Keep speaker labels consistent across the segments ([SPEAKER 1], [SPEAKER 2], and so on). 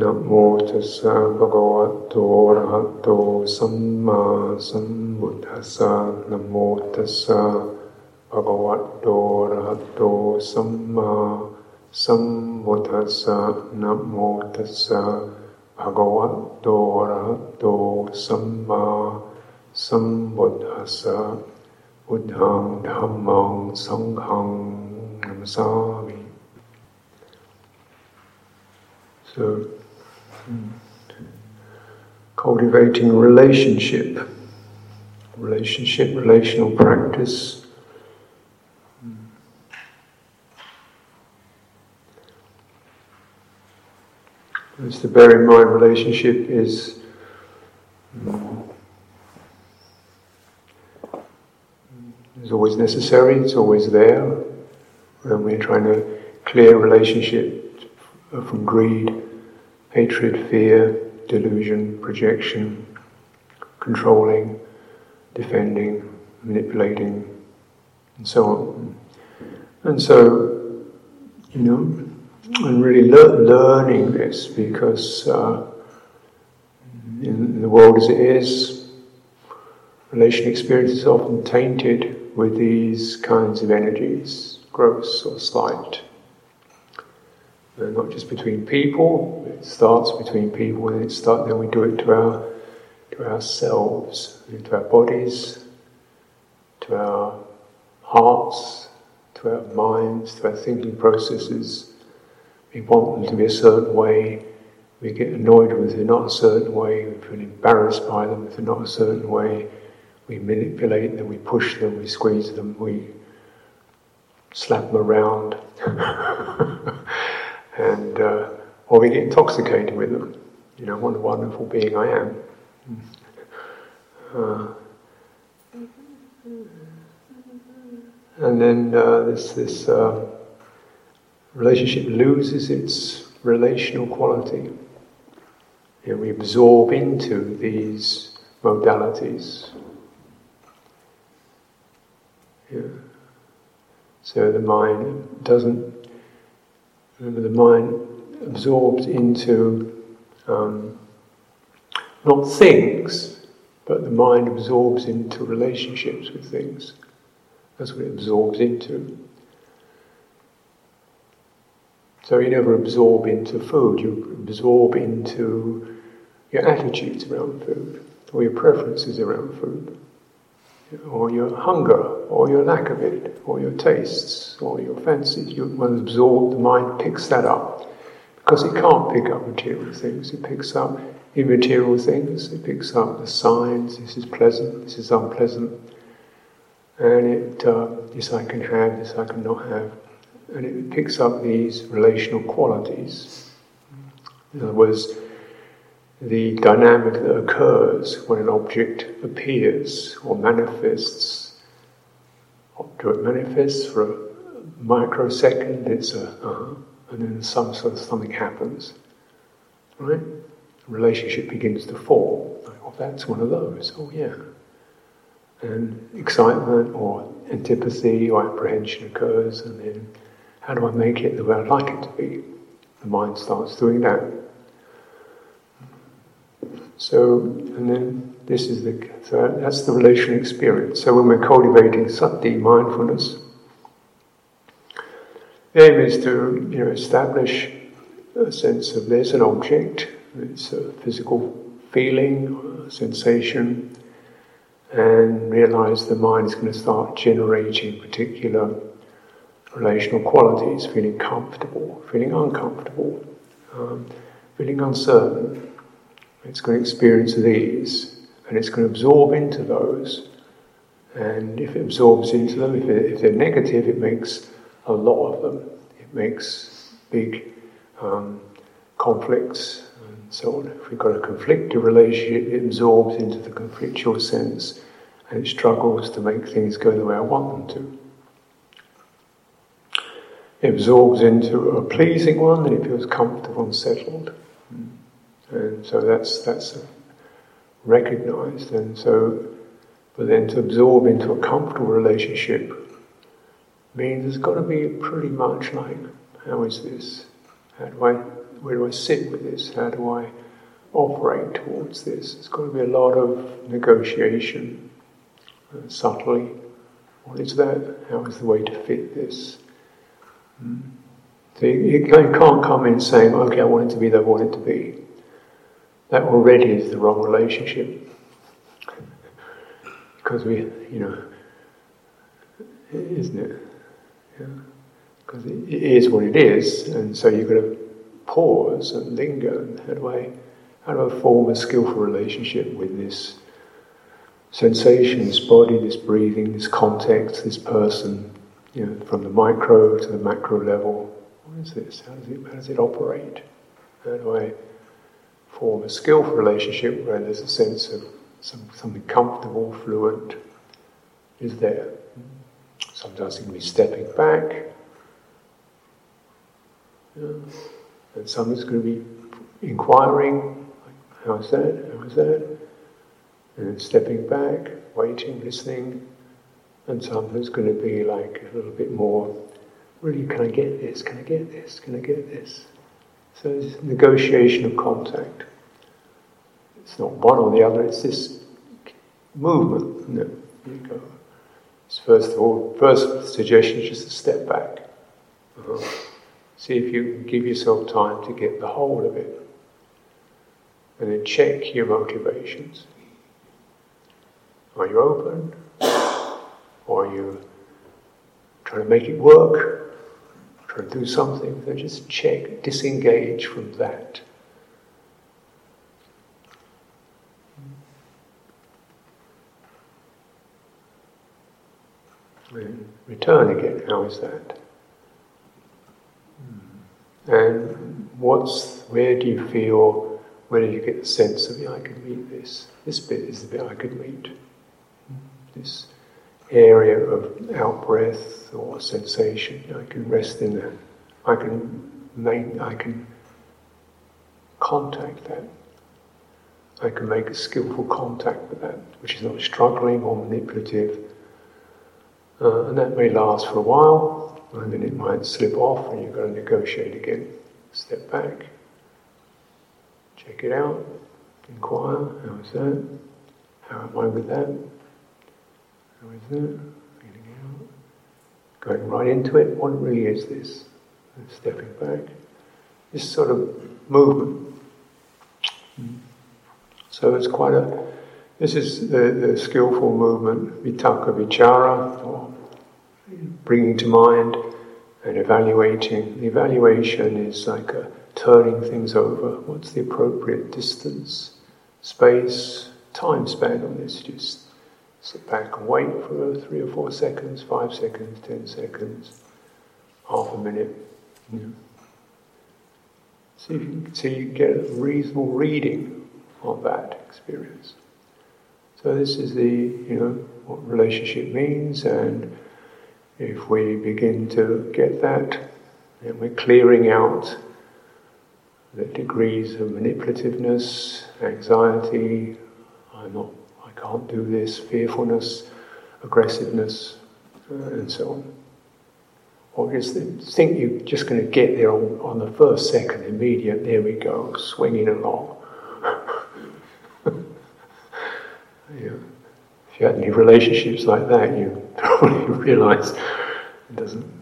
[SPEAKER 1] นะโมตัสสะภะคะวะโตอะระหะโตสัมมาสัมพุทธัสสะนะโมตัสสะภะคะวะโตอะระหะโตสัมมาสัมพุทธัสสะนะโมตัสสะภะคะวะโตอะระหะโตสัมมาสัมพุทธัสสะพุทธังธัมมังสังฆังนัมสามิ So, cultivating relationship, relationship, relational practice. As to bear in mind, relationship is is always necessary. It's always there, and we're trying to clear relationship from greed, hatred, fear, delusion, projection, controlling, defending, manipulating, and so on. And so, you know, I'm really le- learning this because uh, in the world as it is, relation experience is often tainted with these kinds of energies, gross or slight. Uh, not just between people. Starts between people, and it start. Then we do it to our to ourselves, to our bodies, to our hearts, to our minds, to our thinking processes. We want them to be a certain way. We get annoyed with them not a certain way. We feel embarrassed by them if they're not a certain way. We manipulate them. We push them. We squeeze them. We slap them around. and uh, or we get intoxicated with them. You know, what a wonderful being I am. Uh, and then uh, this this uh, relationship loses its relational quality. You know, we absorb into these modalities. Yeah. So the mind doesn't Remember, the mind absorbs into um, not things, but the mind absorbs into relationships with things. That's what it absorbs into. So you never absorb into food, you absorb into your attitudes around food, or your preferences around food or your hunger, or your lack of it, or your tastes, or your fancies. You, when absorbed, the mind picks that up. Because it can't pick up material things, it picks up immaterial things, it picks up the signs, this is pleasant, this is unpleasant, and it, uh, this I can have, this I cannot have, and it picks up these relational qualities. In other words, the dynamic that occurs when an object appears or manifests. It manifests for a microsecond, it's a, uh, and then some sort of something happens. Right? A relationship begins to form. Like, oh, that's one of those. Oh, yeah. And excitement or antipathy or apprehension occurs, and then how do I make it the way I'd like it to be? The mind starts doing that. So, and then this is the, so that's the relation experience. So when we're cultivating sati, mindfulness, the aim is to, you know, establish a sense of there's an object, it's a physical feeling, a sensation, and realize the mind is going to start generating particular relational qualities, feeling comfortable, feeling uncomfortable, um, feeling uncertain, it's going to experience these and it's going to absorb into those. And if it absorbs into them, if, it, if they're negative, it makes a lot of them. It makes big um, conflicts and so on. If we've got a conflicted relationship, it absorbs into the conflictual sense and it struggles to make things go the way I want them to. It absorbs into a pleasing one and it feels comfortable and settled. And so that's that's recognized, and so, but then to absorb into a comfortable relationship means it's got to be pretty much like, how is this? How do I? where do I sit with this? How do I operate towards this? It's got to be a lot of negotiation, uh, subtly. What is that? How is the way to fit this? Mm. So you, you can't come in saying, okay, I want it to be that I want it to be. That already is the wrong relationship. because we, you know, isn't it? Yeah. Because it, it is what it is, and so you've got to pause and linger. And how do I, how do I form a skillful relationship with this sensation, this body, this breathing, this context, this person, you know, from the micro to the macro level? What is this? How does it, how does it operate? How do I form a skillful relationship where there's a sense of some, something comfortable, fluent is there? Sometimes it can be stepping back. Yeah. And sometimes it's going to be inquiring, how's that, how's that? And then stepping back, waiting, listening. And sometimes it's going to be like a little bit more, really, can I get this? Can I get this? Can I get this? So it's negotiation of contact. It's not one or the other, it's this movement. No, you go. So first of all, first suggestion is just to step back. Uh-huh. See if you can give yourself time to get the whole of it. And then check your motivations. Are you open? Or are you trying to make it work? Trying to do something? So just check, disengage from that. Return again. How is that? Hmm. And what's where do you feel? Where do you get the sense of yeah, I can meet this? This bit is the bit I could meet. This area of out breath or sensation, I can rest in that. I can make, I can contact that. I can make a skillful contact with that, which is not struggling or manipulative, uh, and that may last for a while, and then it might slip off, and you've got to negotiate again. Step back, check it out, inquire how is that? How am I with that? How is that? Feeling out. Going right into it, what really is this? And stepping back. This sort of movement. So it's quite a this is the, the skillful movement, vitakka vichara, or bringing to mind and evaluating. The evaluation is like a turning things over. What's the appropriate distance, space, time span on this? Just sit back and wait for three or four seconds, five seconds, ten seconds, half a minute. See if you can, you get a reasonable reading of that experience. So this is the, you know, what relationship means, and if we begin to get that, then we're clearing out the degrees of manipulativeness, anxiety, I'm not, I can't do this, fearfulness, aggressiveness, uh, and so on. Or just think you're just going to get there on, on the first second, immediate, there we go, swinging along. You, if you had any relationships like that, you probably realize it doesn't.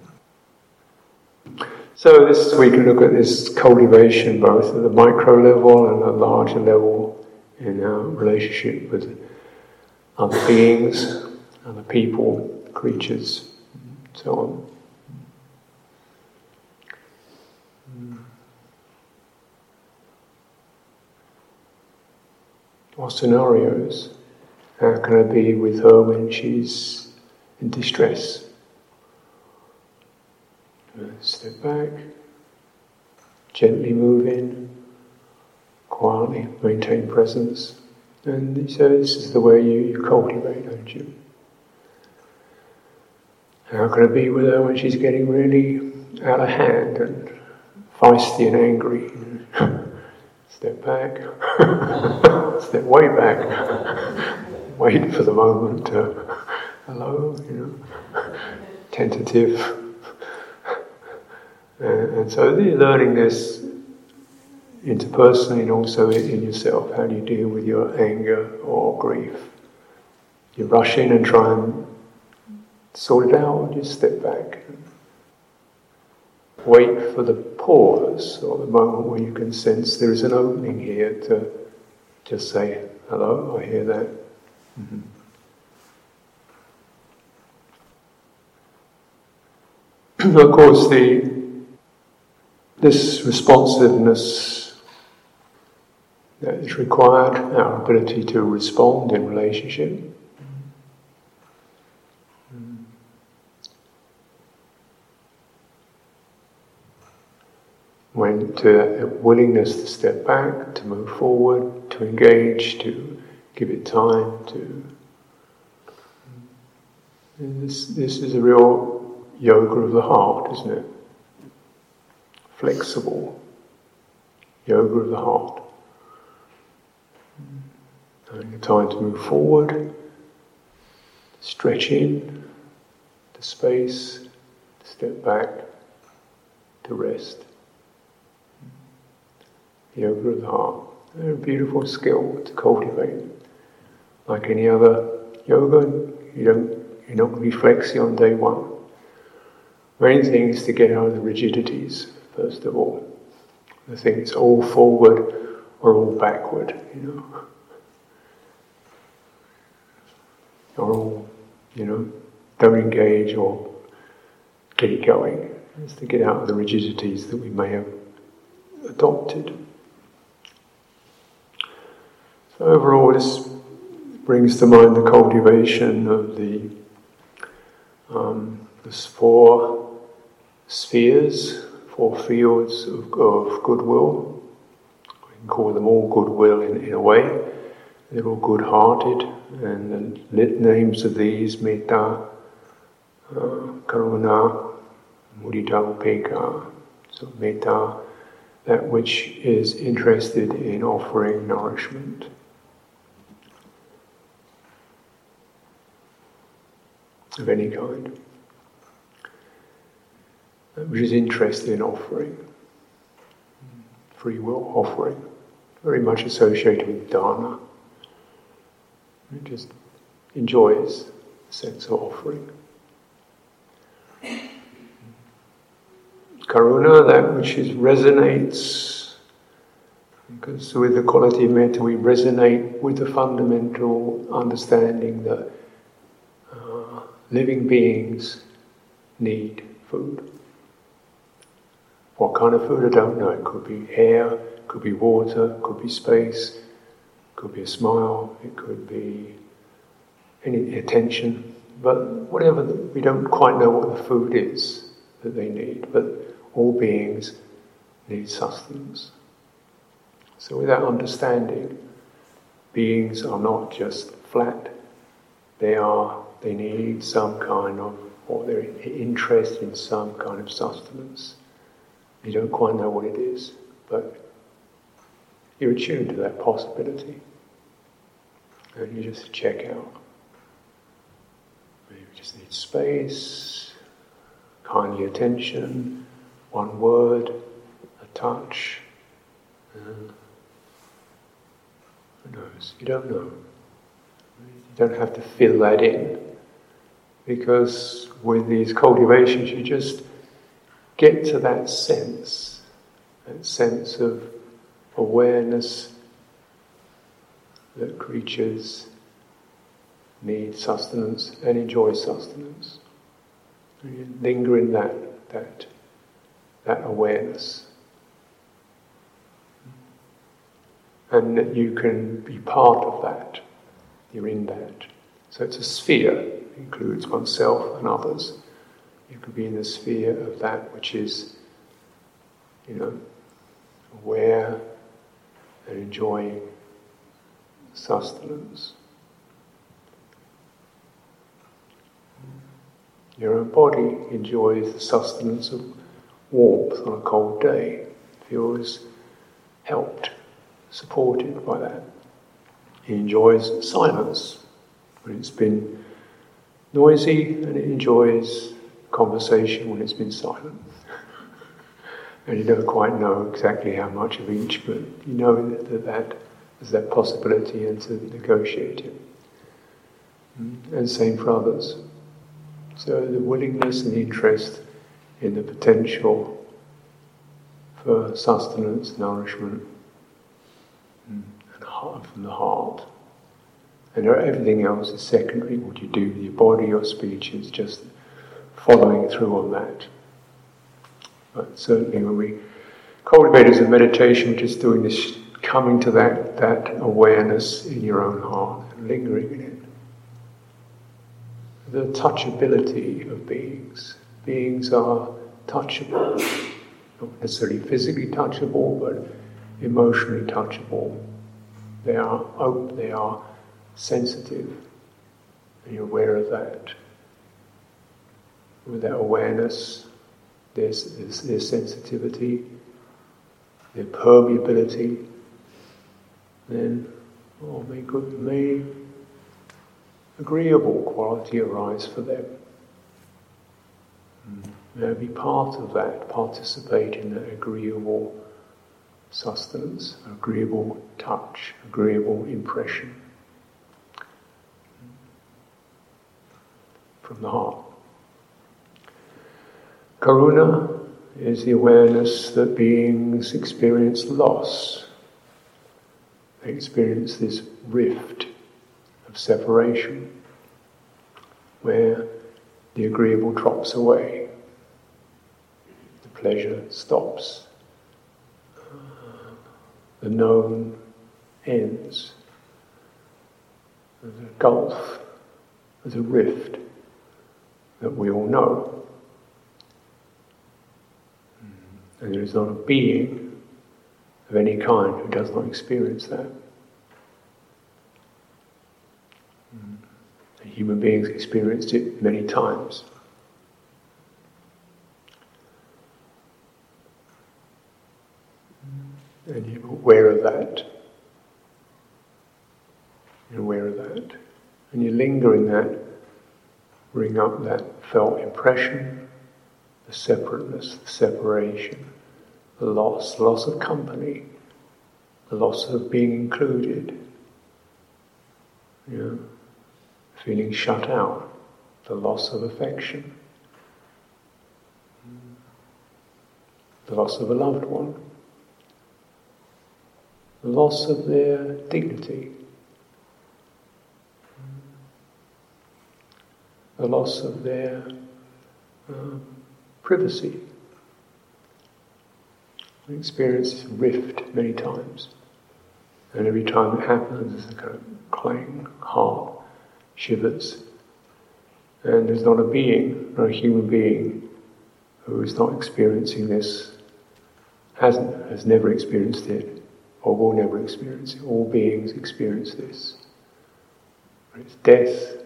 [SPEAKER 1] So this we can look at this cultivation both at the micro level and a larger level in our relationship with other beings, other people, creatures, so on. Or scenarios. How can I be with her when she's in distress? Step back, gently move in, quietly maintain presence. And so this is the way you, you cultivate, don't you? How can I be with her when she's getting really out of hand and feisty and angry? Step back, step way back wait for the moment, uh, hello, you know, tentative. and, and so learning this interpersonally and also in yourself. How do you deal with your anger or grief? You rush in and try and sort it out, or just step back. Wait for the pause or the moment where you can sense there is an opening here to just say, Hello, I hear that. Mm-hmm. of course, the this responsiveness that is required, our ability to respond in relationship. When to a willingness to step back, to move forward, to engage, to give it time, to this, this is a real yoga of the heart, isn't it? flexible yoga of the heart. Having the time to move forward, stretch in to space, to step back, to rest. Yoga of the heart. A beautiful skill to cultivate. Like any other yoga, you don't, you're not flexy on day one. Main thing is to get out of the rigidities first of all. The thing is all forward or all backward, you know. Or all, you know, don't engage or get it going. It's to get out of the rigidities that we may have adopted. So overall, this brings to mind the cultivation of the um, the four spheres four fields of, of goodwill. We can call them all goodwill in, in a way. They're all good hearted, and the lit names of these metta, uh, karuna, mudita, upekkha. So, metta, that which is interested in offering nourishment. Of any kind um, which is interested in offering, free will offering, very much associated with Dharma. It just enjoys the sense of offering. Karuna, that which is resonates, because with the quality of metta we resonate with the fundamental understanding that living beings need food. What kind of food, I don't know. It could be air, could be water, could be space, could be a smile, it could be any attention. But whatever, we don't quite know what the food is that they need, but all beings need sustenance. So, without understanding, beings are not just flat, they are, they need some kind of, or they're interested in some kind of sustenance. You don't quite know what it is, but you're attuned to that possibility. And you just check out. Maybe you just need space, kindly attention, one word, a touch. Who knows? You don't know. You don't have to fill that in. Because with these cultivations, you just get to that sense, that sense of awareness that creatures need sustenance and enjoy sustenance. And you linger in that, that, that awareness. And that you can be part of that. You're in that. So it's a sphere, includes oneself and others. You could be in the sphere of that which is, you know, aware and enjoying sustenance. Your own body enjoys the sustenance of warmth on a cold day, feels helped, supported by that. He enjoys silence when it's been noisy and it enjoys conversation when it's been silent. And you don't quite know exactly how much of each, but you know that, that, there's that possibility and to negotiate it. Mm. And same for others. So the willingness and the interest in the potential for sustenance, nourishment, mm, and from the heart. And everything else is secondary. What you do with your body, your speech is just following through on that. But certainly when we cultivate as a meditation, we're just doing this, coming to that, that awareness in your own heart and lingering in it. The touchability of beings. Beings are touchable, not necessarily physically touchable, but emotionally touchable. They are open, they are sensitive, and you're aware of that. With that awareness, there's, there's, there's sensitivity, there's permeability, then oh, may, good, may agreeable quality arise for them. Mm. May be part of that, participate in that agreeable sustenance, agreeable touch, agreeable impression from the heart. Karuna is the awareness that beings experience loss. They experience this rift of separation where the agreeable drops away, the pleasure stops, the known ends. There's a gulf, there's a rift that we all know. And there is not a being of any kind who does not experience that. And human beings experienced it many times. And you're aware of that. You're aware of that. And you linger in that, bring up that felt impression, the separateness, the separation the loss, the loss of company, the loss of being included, you know, feeling shut out, the loss of affection, the loss of a loved one, the loss of their dignity, the loss of their um, privacy. We experience this rift many times. And every time it happens, there's a kind of clang, heart shivers. And there's not a being, not a human being, who is not experiencing this, hasn't, has never experienced it, or will never experience it. All beings experience this. It's death,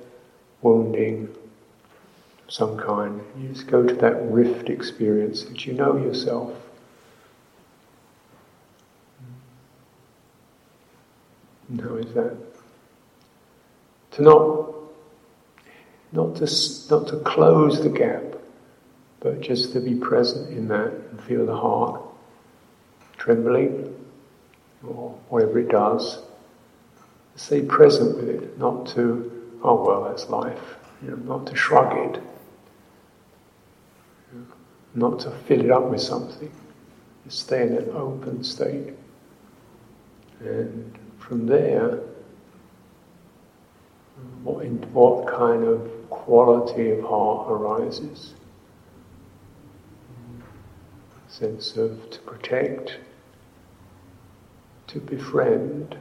[SPEAKER 1] wounding, some kind. You just go to that rift experience that you know yourself. And how is that? To not, not to, not to close the gap, but just to be present in that and feel the heart trembling or whatever it does. Stay present with it, not to, oh well, that's life. You know, not to shrug it, not to fill it up with something. Stay in an open state. And from there, what, in, what kind of quality of heart arises? Sense of to protect, to befriend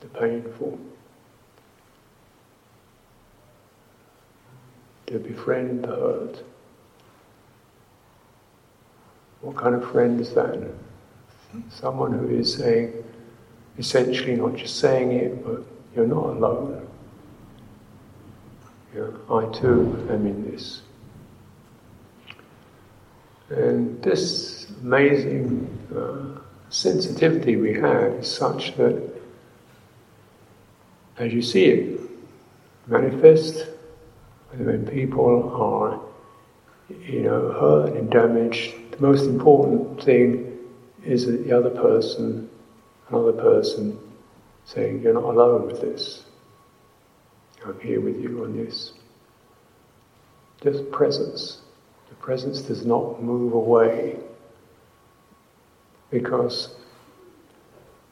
[SPEAKER 1] the painful, to befriend the hurt. What kind of friend is that? Someone who is saying, essentially not just saying it, but you're not alone. I too am in this. And this amazing uh, sensitivity we have is such that as you see it manifest, when people are, you know, hurt and damaged, the most important thing is that the other person, another person, saying, You're not alone with this. I'm here with you on this. Just presence. The presence does not move away because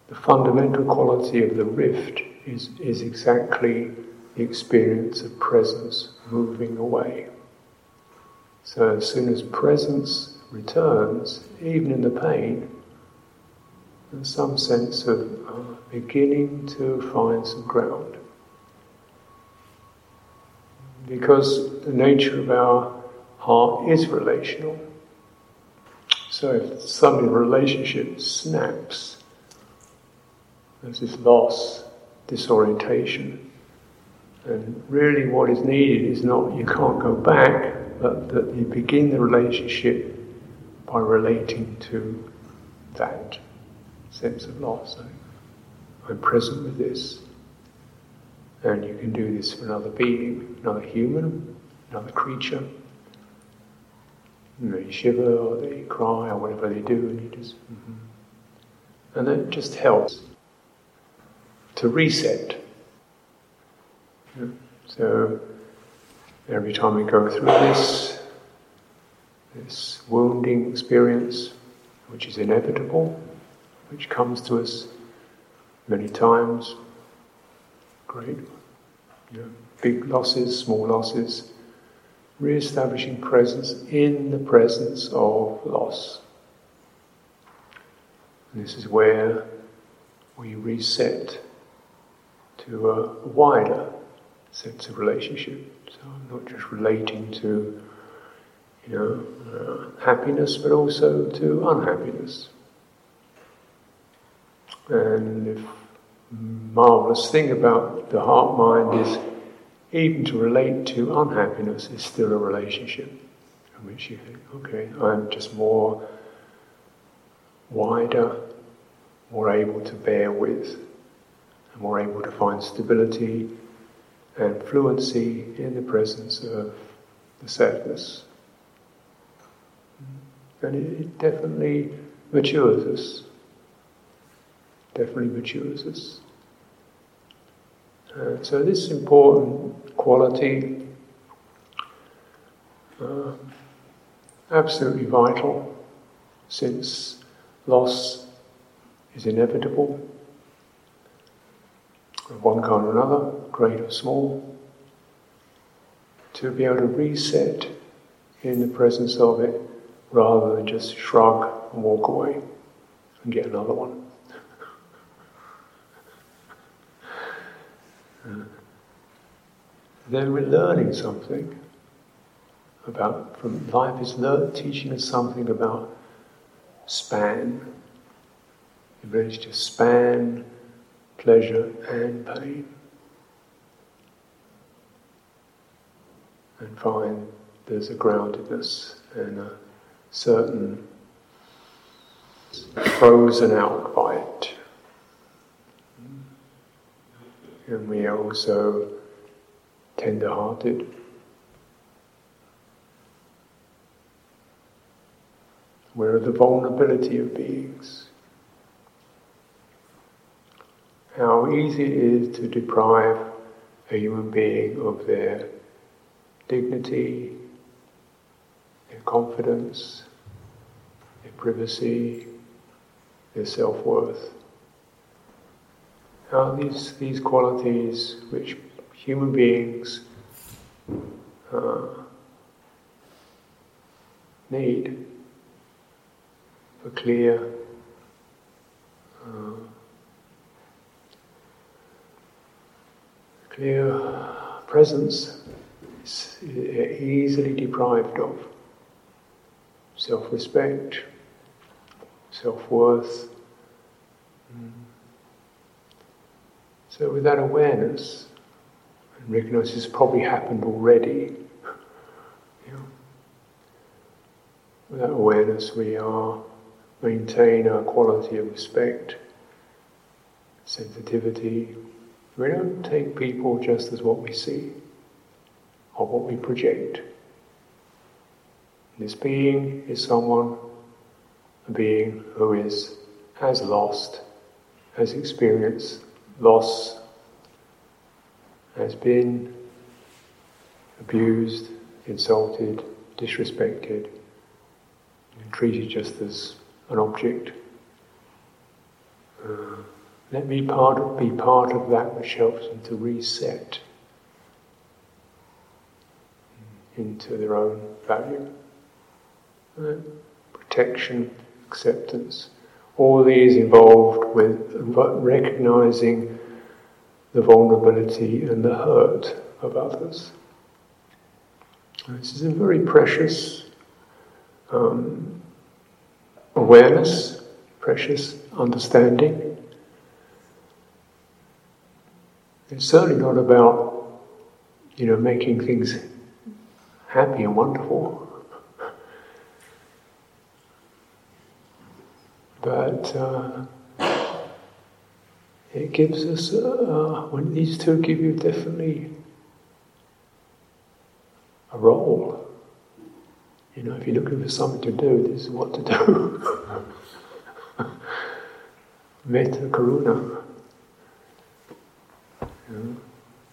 [SPEAKER 1] the fundamental quality of the rift is, is exactly the experience of presence moving away. So as soon as presence returns, even in the pain, there's some sense of uh, beginning to find some ground. Because the nature of our heart is relational. So if some relationship snaps, there's this loss, disorientation. And really what is needed is not, you can't go back, but that you begin the relationship by relating to that sense of loss. I'm present with this. And you can do this for another being, another human, another creature. You they shiver or they cry or whatever they do, and you just. Mm-hmm. And that just helps to reset. So every time we go through this, this wounding experience, which is inevitable, which comes to us many times, great, big losses, small losses, re-establishing presence in the presence of loss. And this is where we reset to a wider sense of relationship. So I'm not just relating to, you know, uh, happiness, but also to unhappiness. And the marvelous thing about the heart mind is even to relate to unhappiness is still a relationship in which you think, okay, I'm just more wider, more able to bear with and more able to find stability and fluency in the presence of the sadness. And it, it definitely matures us. Definitely matures us. So this important quality, uh, absolutely vital, since loss is inevitable of one kind or another, great or small, to be able to reset in the presence of it rather than just shrug and walk away and get another one. then we're learning something about from life is learn, teaching us something about span. The ability to span pleasure and pain. And find there's a groundedness and a certain frozen out by it. And we are also tender hearted. Where are the vulnerability of beings? how easy it is to deprive a human being of their dignity, their confidence, their privacy, their self worth. How these, these qualities which human beings uh, need for clear uh, clear presence easily deprived of self respect, self worth. Mm. So, with that awareness, and recognize this probably happened already, you know, with that awareness, we are maintain our quality of respect, sensitivity, we don't take people just as what we see or what we project. This being is someone a being who is has lost, has experienced loss, has been abused, insulted, disrespected, and treated just as an object. Uh, let me part be part of that which helps them to reset into their own value. Uh, protection, acceptance. All these involved with recognizing the vulnerability and the hurt of others. This is a very precious um, awareness, precious understanding. It's certainly not about, you know, making things happy and wonderful. But uh, it gives us, uh, when these two give you definitely a role. You know, if you're looking for something to do, this is what to do. Metta Karuna. You know,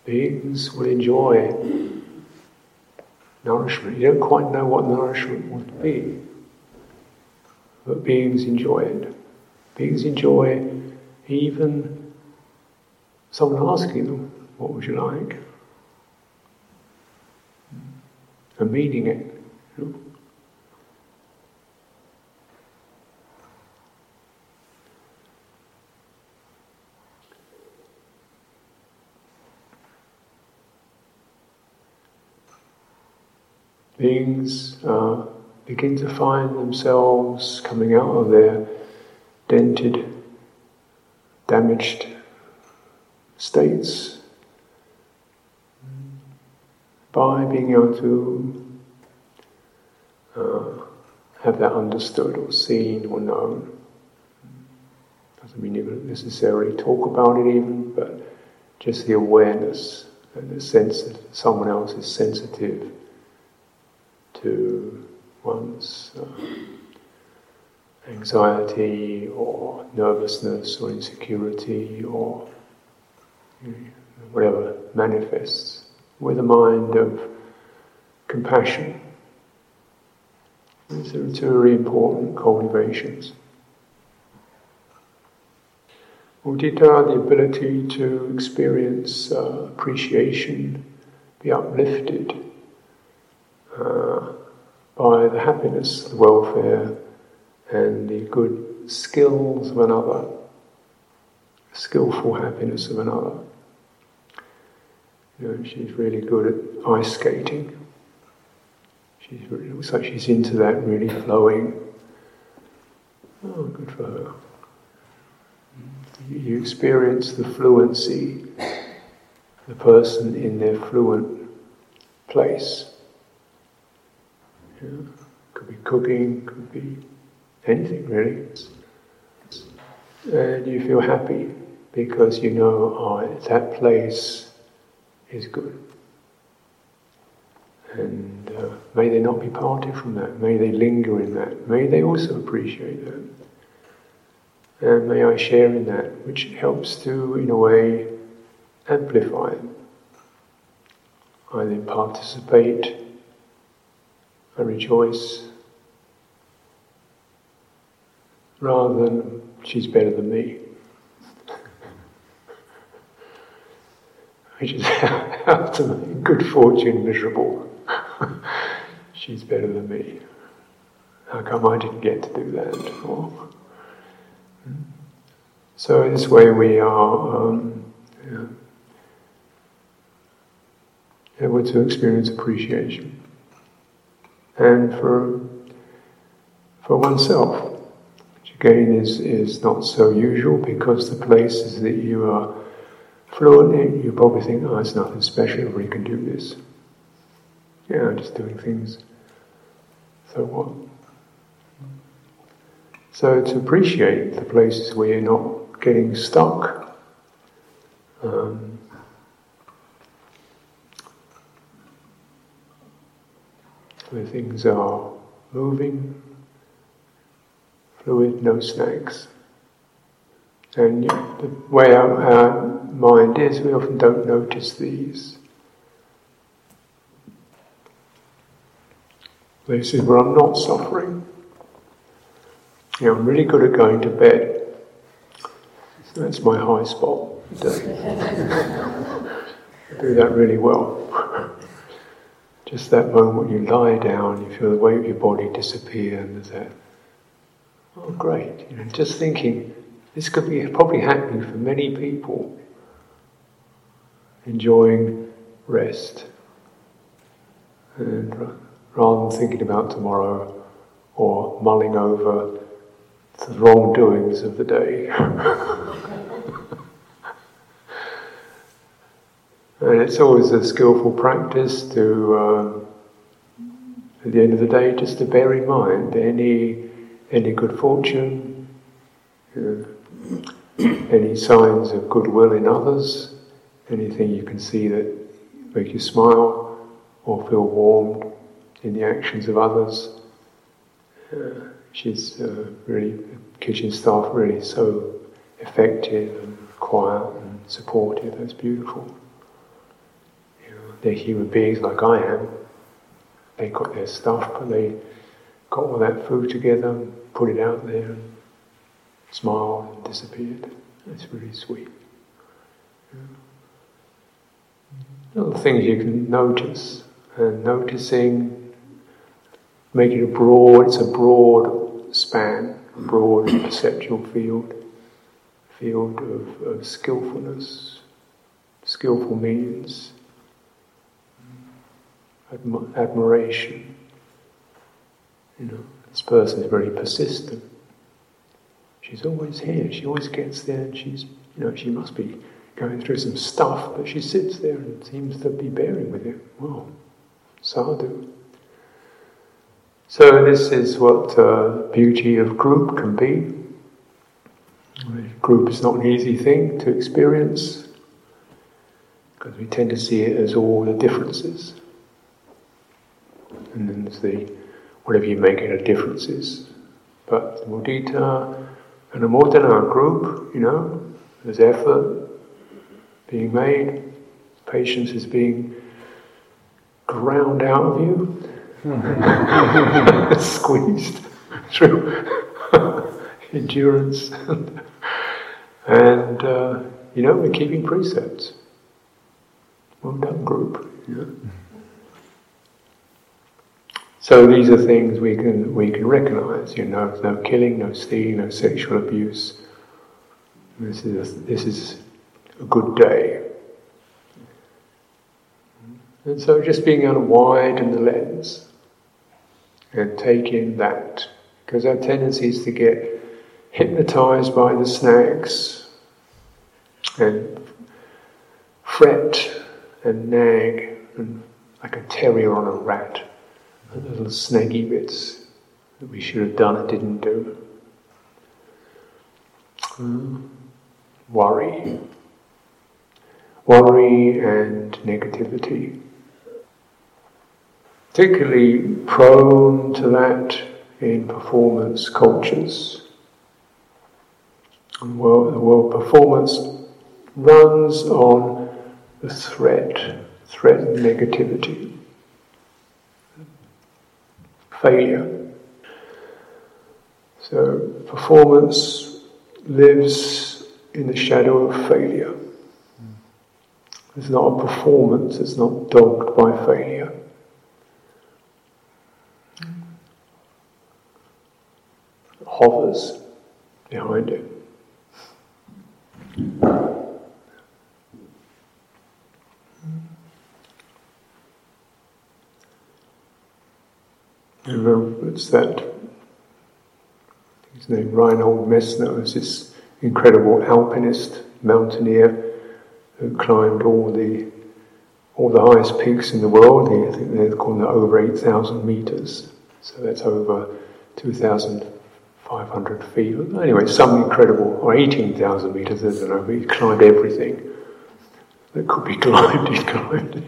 [SPEAKER 1] beings will enjoy nourishment. You don't quite know what nourishment would be, but beings enjoy it. Beings enjoy even someone asking them, What would you like? and meaning it. You know? Beings uh, begin to find themselves coming out of their dented, damaged states by being able to uh, have that understood or seen or known. Doesn't mean you necessarily talk about it even, but just the awareness and the sense that someone else is sensitive to one's uh, anxiety or nervousness or insecurity or whatever manifests with a mind of compassion. These are two very important cultivations. Mudita, the ability to experience uh, appreciation, be uplifted uh, by the happiness, the welfare, and the good skills of another, skillful happiness of another. You know, she's really good at ice skating. She's really, looks like she's into that, really flowing. Oh, good for her. You experience the fluency, the person in their fluent place. Could be cooking, could be anything really. And you feel happy because you know, oh, that place is good. And uh, may they not be parted from that. May they linger in that. May they also appreciate that. And may I share in that, which helps to, in a way, amplify it. I then participate I rejoice rather than she's better than me. Which is ultimately good fortune miserable. she's better than me. How come I didn't get to do that? Or, hmm? so this way we are um, yeah, able to experience appreciation and for for oneself, which again is, is not so usual because the places that you are fluent in, you probably think, oh, it's nothing special, everybody can do this. Yeah, I'm just doing things. So what? So to appreciate the places where you're not getting stuck. Um, where things are moving, fluid, no snacks. And the way our, our mind is, we often don't notice these. Is where I'm not suffering. Know, I'm really good at going to bed. So that's my high spot. I do that really well. Just that moment you lie down, you feel the weight of your body disappear, and there's that. Oh, great! You know, just thinking this could be probably happening for many people. Enjoying rest, and rather than thinking about tomorrow or mulling over the wrongdoings of the day. and it's always a skillful practice to, um, at the end of the day, just to bear in mind any any good fortune, know, any signs of goodwill in others, anything you can see that make you smile or feel warmed in the actions of others. Uh, she's uh, really, kitchen staff really so effective and quiet and supportive. That's beautiful. They're human beings like I am. They got their stuff, but they got all that food together, put it out there, and smiled and disappeared. That's really sweet. Little things you can notice, and noticing make it a broad, it's a broad span, a broad perceptual field, field of, of skillfulness, skillful means, adm- admiration. You know, this person is very persistent. She's always here, she always gets there, she's, you know, she must be going through some stuff, but she sits there and seems to be bearing with it. Well, sadhu. So this is what uh, beauty of group can be. Group is not an easy thing to experience because we tend to see it as all the differences. And then there's the whatever you make it of differences. But the mudita and the Modana group, you know, there's effort being made, patience is being ground out of you. squeezed through endurance. and, uh, you know, we're keeping precepts. Well done, group. So these are things we can we can recognise. You know, no killing, no stealing, no sexual abuse. This is a, this is a good day. And so just being able to widen the lens and take in that. Because our tendency is to get hypnotized by the snacks and fret and nag and like a terrier on a rat, the little snaggy bits that we should have done and didn't do. Mm. Worry. Worry and negativity particularly prone to that in performance cultures. And well, well, performance runs on the threat, threat and negativity, failure. So performance lives in the shadow of failure. It's not a performance, it's not dogged by failure. It hovers behind it. It's that his name Reinhold Messner was this incredible alpinist, mountaineer who climbed all the all the highest peaks in the world. I think they're called over eight thousand meters, so that's over two thousand five hundred feet. Anyway, some incredible, or 18,000 meters, I don't know, but he climbed everything that could be climbed, he climbed it.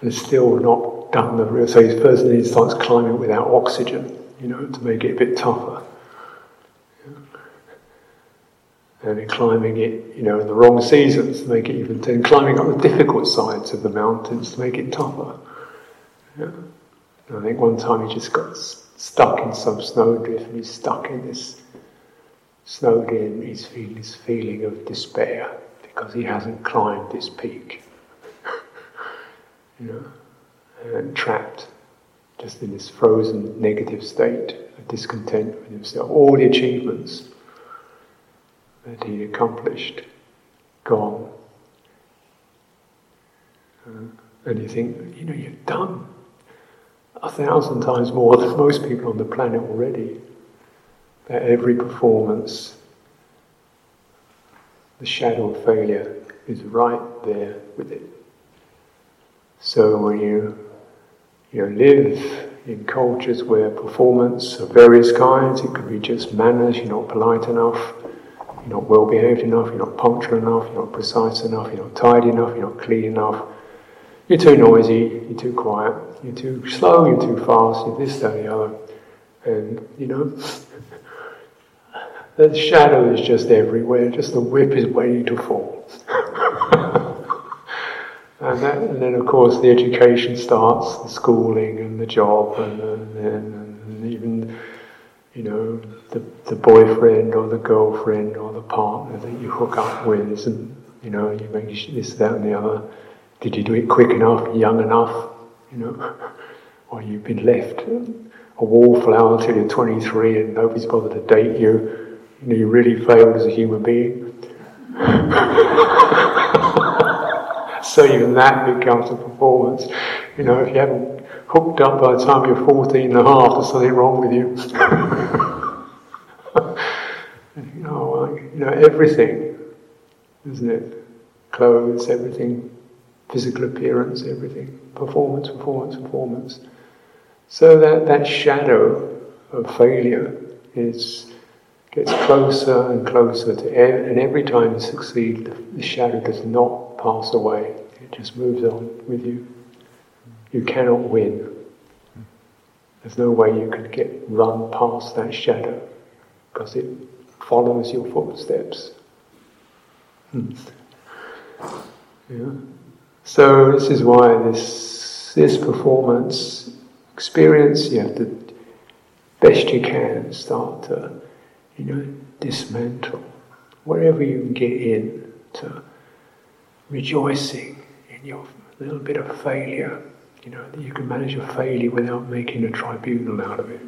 [SPEAKER 1] and still not down the river. So he first he starts climbing without oxygen, you know, to make it a bit tougher. And then climbing it, you know, in the wrong seasons to make it even, and climbing up the difficult sides of the mountains to make it tougher. Yeah. I think one time he just got s- stuck in some snowdrift, and he's stuck in this snowdrift. He's feeling this feeling of despair because he hasn't climbed this peak. you know and trapped just in this frozen negative state of discontent with himself. All the achievements that he accomplished gone. Uh, and you think, you know, you've done a thousand times more than most people on the planet already. That every performance, the shadow of failure is right there with it. So when you you know, live in cultures where performance of various kinds, it could be just manners, you're not polite enough, you're not well behaved enough, you're not punctual enough, you're not precise enough, you're not tidy enough, you're not clean enough, you're too noisy, you're too quiet, you're too slow, you're too fast, you're this, that, the other. And, you know, the shadow is just everywhere, just the whip is waiting to fall. And, that, and, then, of course, the education starts, the schooling and the job, and, and, and even, you know, the, the boyfriend or the girlfriend or the partner that you hook up with isn't, you know, you make this, that, and the other. Did you do it quick enough, young enough? you know, or you've been left a wallflower till you're 23 and nobody's bothered to date you, know, you really failed as a human being. so even that becomes a performance. You know, if you haven't hooked up by the time you're 14 and a half, there's something wrong with you. Oh, you, know, you know, everything, isn't it? Clothes, everything, physical appearance, everything performance, performance, performance. So that, that shadow of failure is gets closer and closer to ev- and every time you succeed the shadow does not pass away. Just moves on with you. You cannot win. There's no way you can get run past that shadow because it follows your footsteps. Hmm. Yeah. So this is why this this performance experience you have to best you can start to you know dismantle wherever you can get in to rejoicing in your little bit of failure. You know that you can manage your failure without making a tribunal out of it.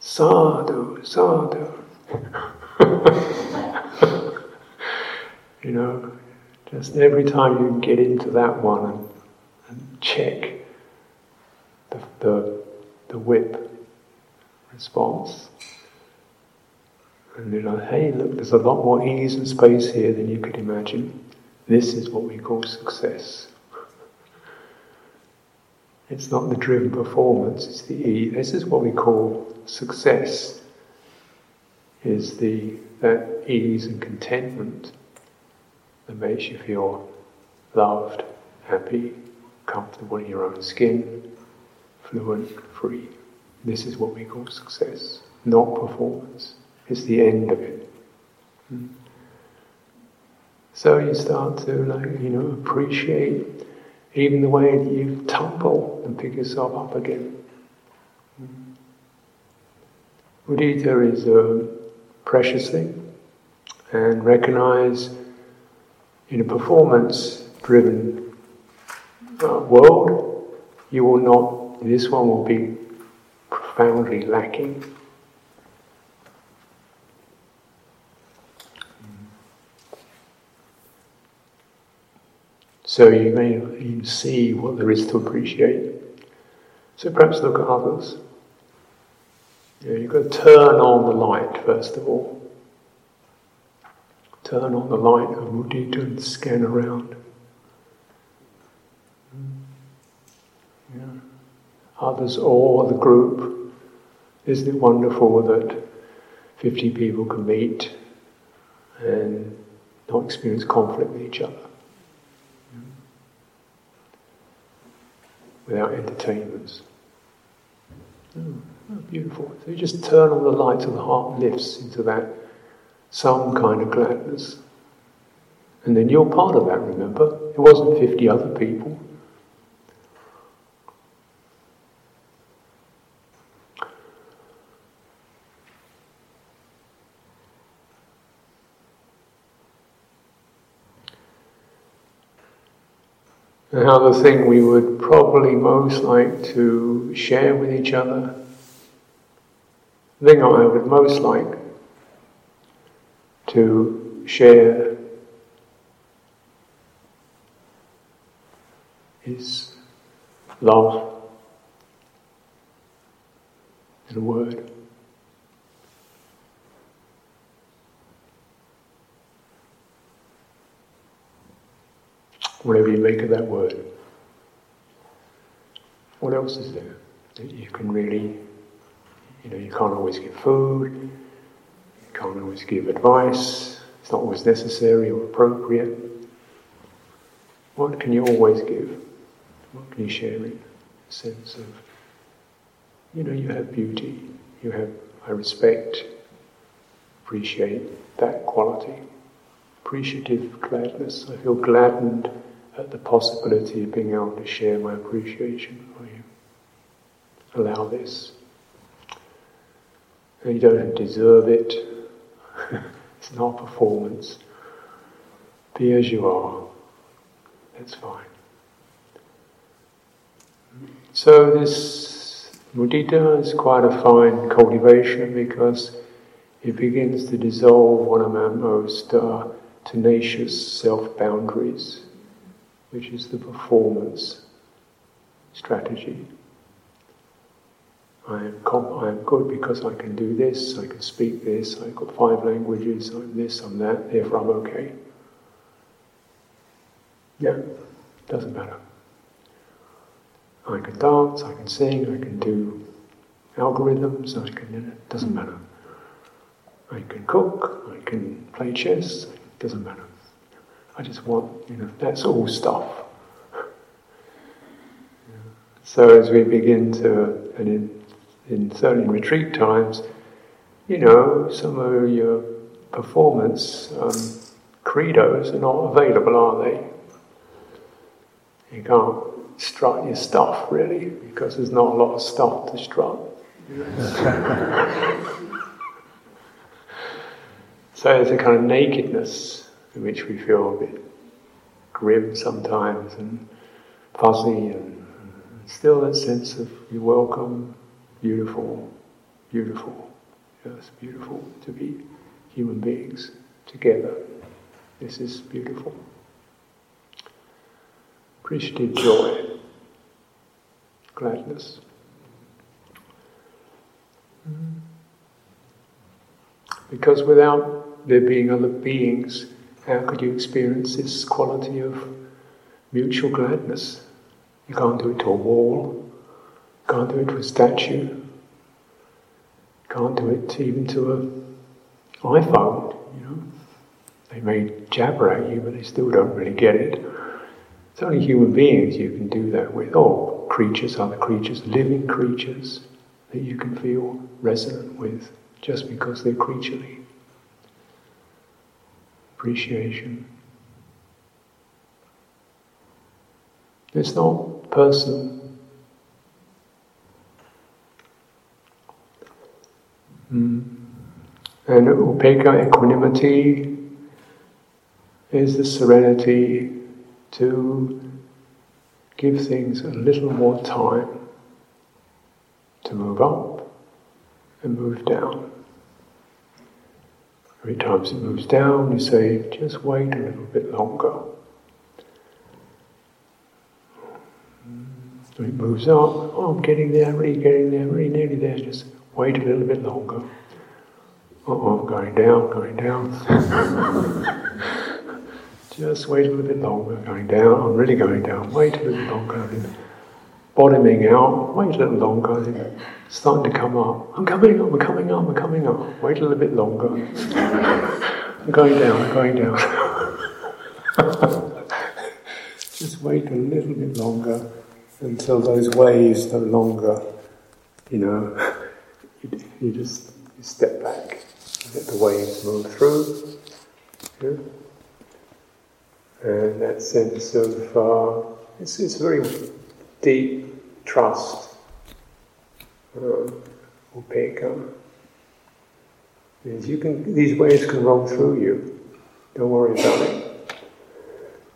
[SPEAKER 1] Sadhu, sadhu. you know, just every time you get into that one and, and check the, the, the whip response. And you're like, hey, look, there's a lot more ease and space here than you could imagine. This is what we call success. It's not the driven performance, it's the E. This is what we call success, is the that ease and contentment that makes you feel loved, happy, comfortable in your own skin, fluent, free. This is what we call success, not performance. It's the end of it. Hmm. So you start to like, you know, appreciate even the way that you tumble and pick yourself up again. Mudita is a precious thing and recognize in a performance driven uh, world, you will not, this one will be profoundly lacking. So you may even see what there is to appreciate. So perhaps look at others. You know, you've got to turn on the light first of all. Turn on the light of mudita and scan around. Yeah. Others or the group. Isn't it wonderful that 50 people can meet and not experience conflict with each other? Without entertainments. Oh, oh, beautiful. So you just turn on the light till the heart lifts into that some kind of gladness. And then you're part of that, remember? It wasn't 50 other people. Another thing we would probably most like to share with each other, the thing I would most like to share is love in a word. Whatever you make of that word. What else is there that you can really, you know, you can't always give food, you can't always give advice, it's not always necessary or appropriate. What can you always give? What can you share in a sense of, you know, you have beauty, you have, I respect, appreciate that quality appreciative gladness. I feel gladdened at the possibility of being able to share my appreciation for you. Allow this. And you don't deserve it. it's not performance. Be as you are. That's fine. So this mudita is quite a fine cultivation because it begins to dissolve one of our most uh, tenacious self-boundaries which is the performance strategy. I am, I am good because I can do this, I can speak this, I've got five languages, I'm this, I'm that, therefore I'm okay. Yeah, doesn't matter. I can dance, I can sing, I can do algorithms, I can, it doesn't matter. I can cook, I can play chess, it doesn't matter. I just want, you know, that's all stuff. So as we begin to, and in, in certainly in retreat times, you know, some of your performance um, credos are not available, are they? You can't strut your stuff really, because there's not a lot of stuff to strut. so there's a kind of nakedness in which we feel a bit grim sometimes and fuzzy and still that sense of you're welcome, beautiful, beautiful. Yes, beautiful to be human beings together. This is beautiful. Appreciative joy, gladness. Because without there being other beings, how could you experience this quality of mutual gladness? You can't do it to a wall, can't do it to a statue, can't do it even to an iPhone, you know. They may jabber at you, but they still don't really get it. It's only human beings you can do that with, or creatures, other creatures, living creatures that you can feel resonant with just because they're creaturely appreciation. It's not personal. Mm. And upekkha equanimity is the serenity to give things a little more time to move up and move down. Every time it moves down, you say, just wait a little bit longer. So it moves up, oh, I'm getting there, really getting there, really nearly there, just wait a little bit longer. oh, I'm going down, going down. just wait a little bit longer, going down, I'm really going down, wait a little bit longer bottoming out, wait a little longer, starting to come up. I'm coming up, I'm coming up, I'm coming up. Wait a little bit longer. I'm going down, I'm going down. Just wait a little bit longer until those waves no longer, you know, you, you just you step back. And let the waves move through. Yeah? And that sense of, uh, it's, it's very deep trust, um, upekkha. Means you can, these waves can roll through you. Don't worry about it.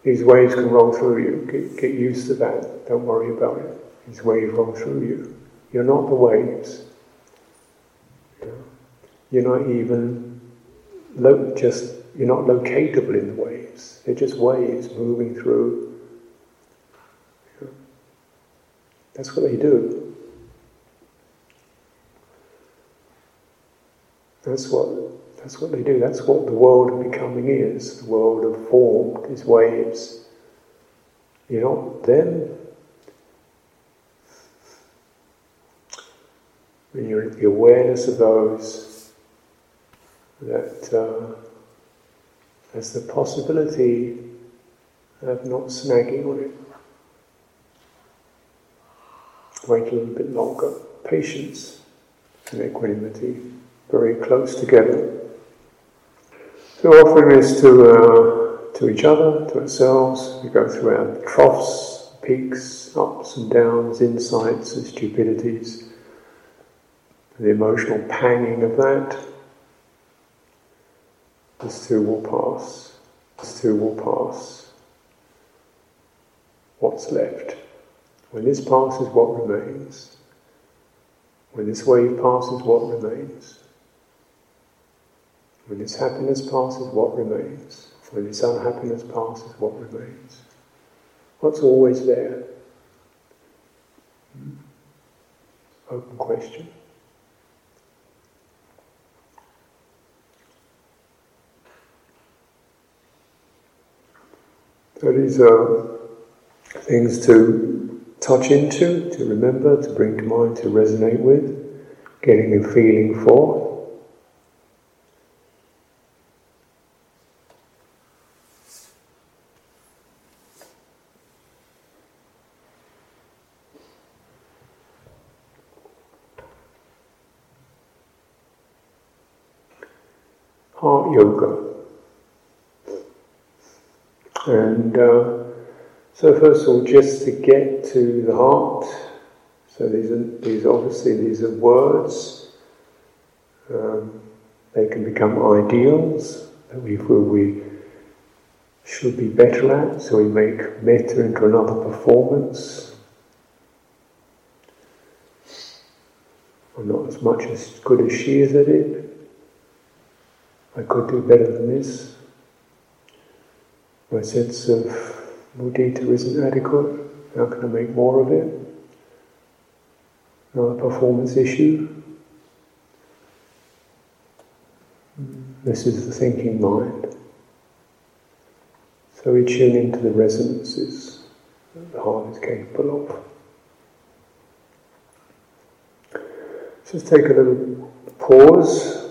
[SPEAKER 1] These waves can roll through you. Get, get used to that. Don't worry about it. These waves roll through you. You're not the waves. You're not even lo- just you're not locatable in the waves. They're just waves moving through. That's what they do. That's what that's what they do. That's what the world of becoming is. The world of form, these waves. You're not them. When you're in the awareness of those that uh, there's the possibility of not snagging on it. Wait a little bit longer. Patience and equanimity, very close together. So offering this to, uh, to each other, to ourselves, we go through our troughs, peaks, ups and downs, insights and stupidities, the emotional panging of that, this too will pass. This too will pass. What's left? When this passes, what remains? When this wave passes, what remains? When this happiness passes, what remains? When this unhappiness passes, what remains? What's always there? Hmm? Open question. So these are things to touch into, to remember, to bring to mind, to resonate with, getting a feeling for. Heart yoga. And uh, so, first of all, just to get to the heart. So these are these obviously these are words. Um, they can become ideals that we feel we should be better at. So we make metta into another performance. I'm not as much as good as she is at it. I could do better than this. My sense of mudita isn't adequate. How can I make more of it? Another performance issue. This is the thinking mind. So we tune into the resonances that the heart is capable of. Just take a little pause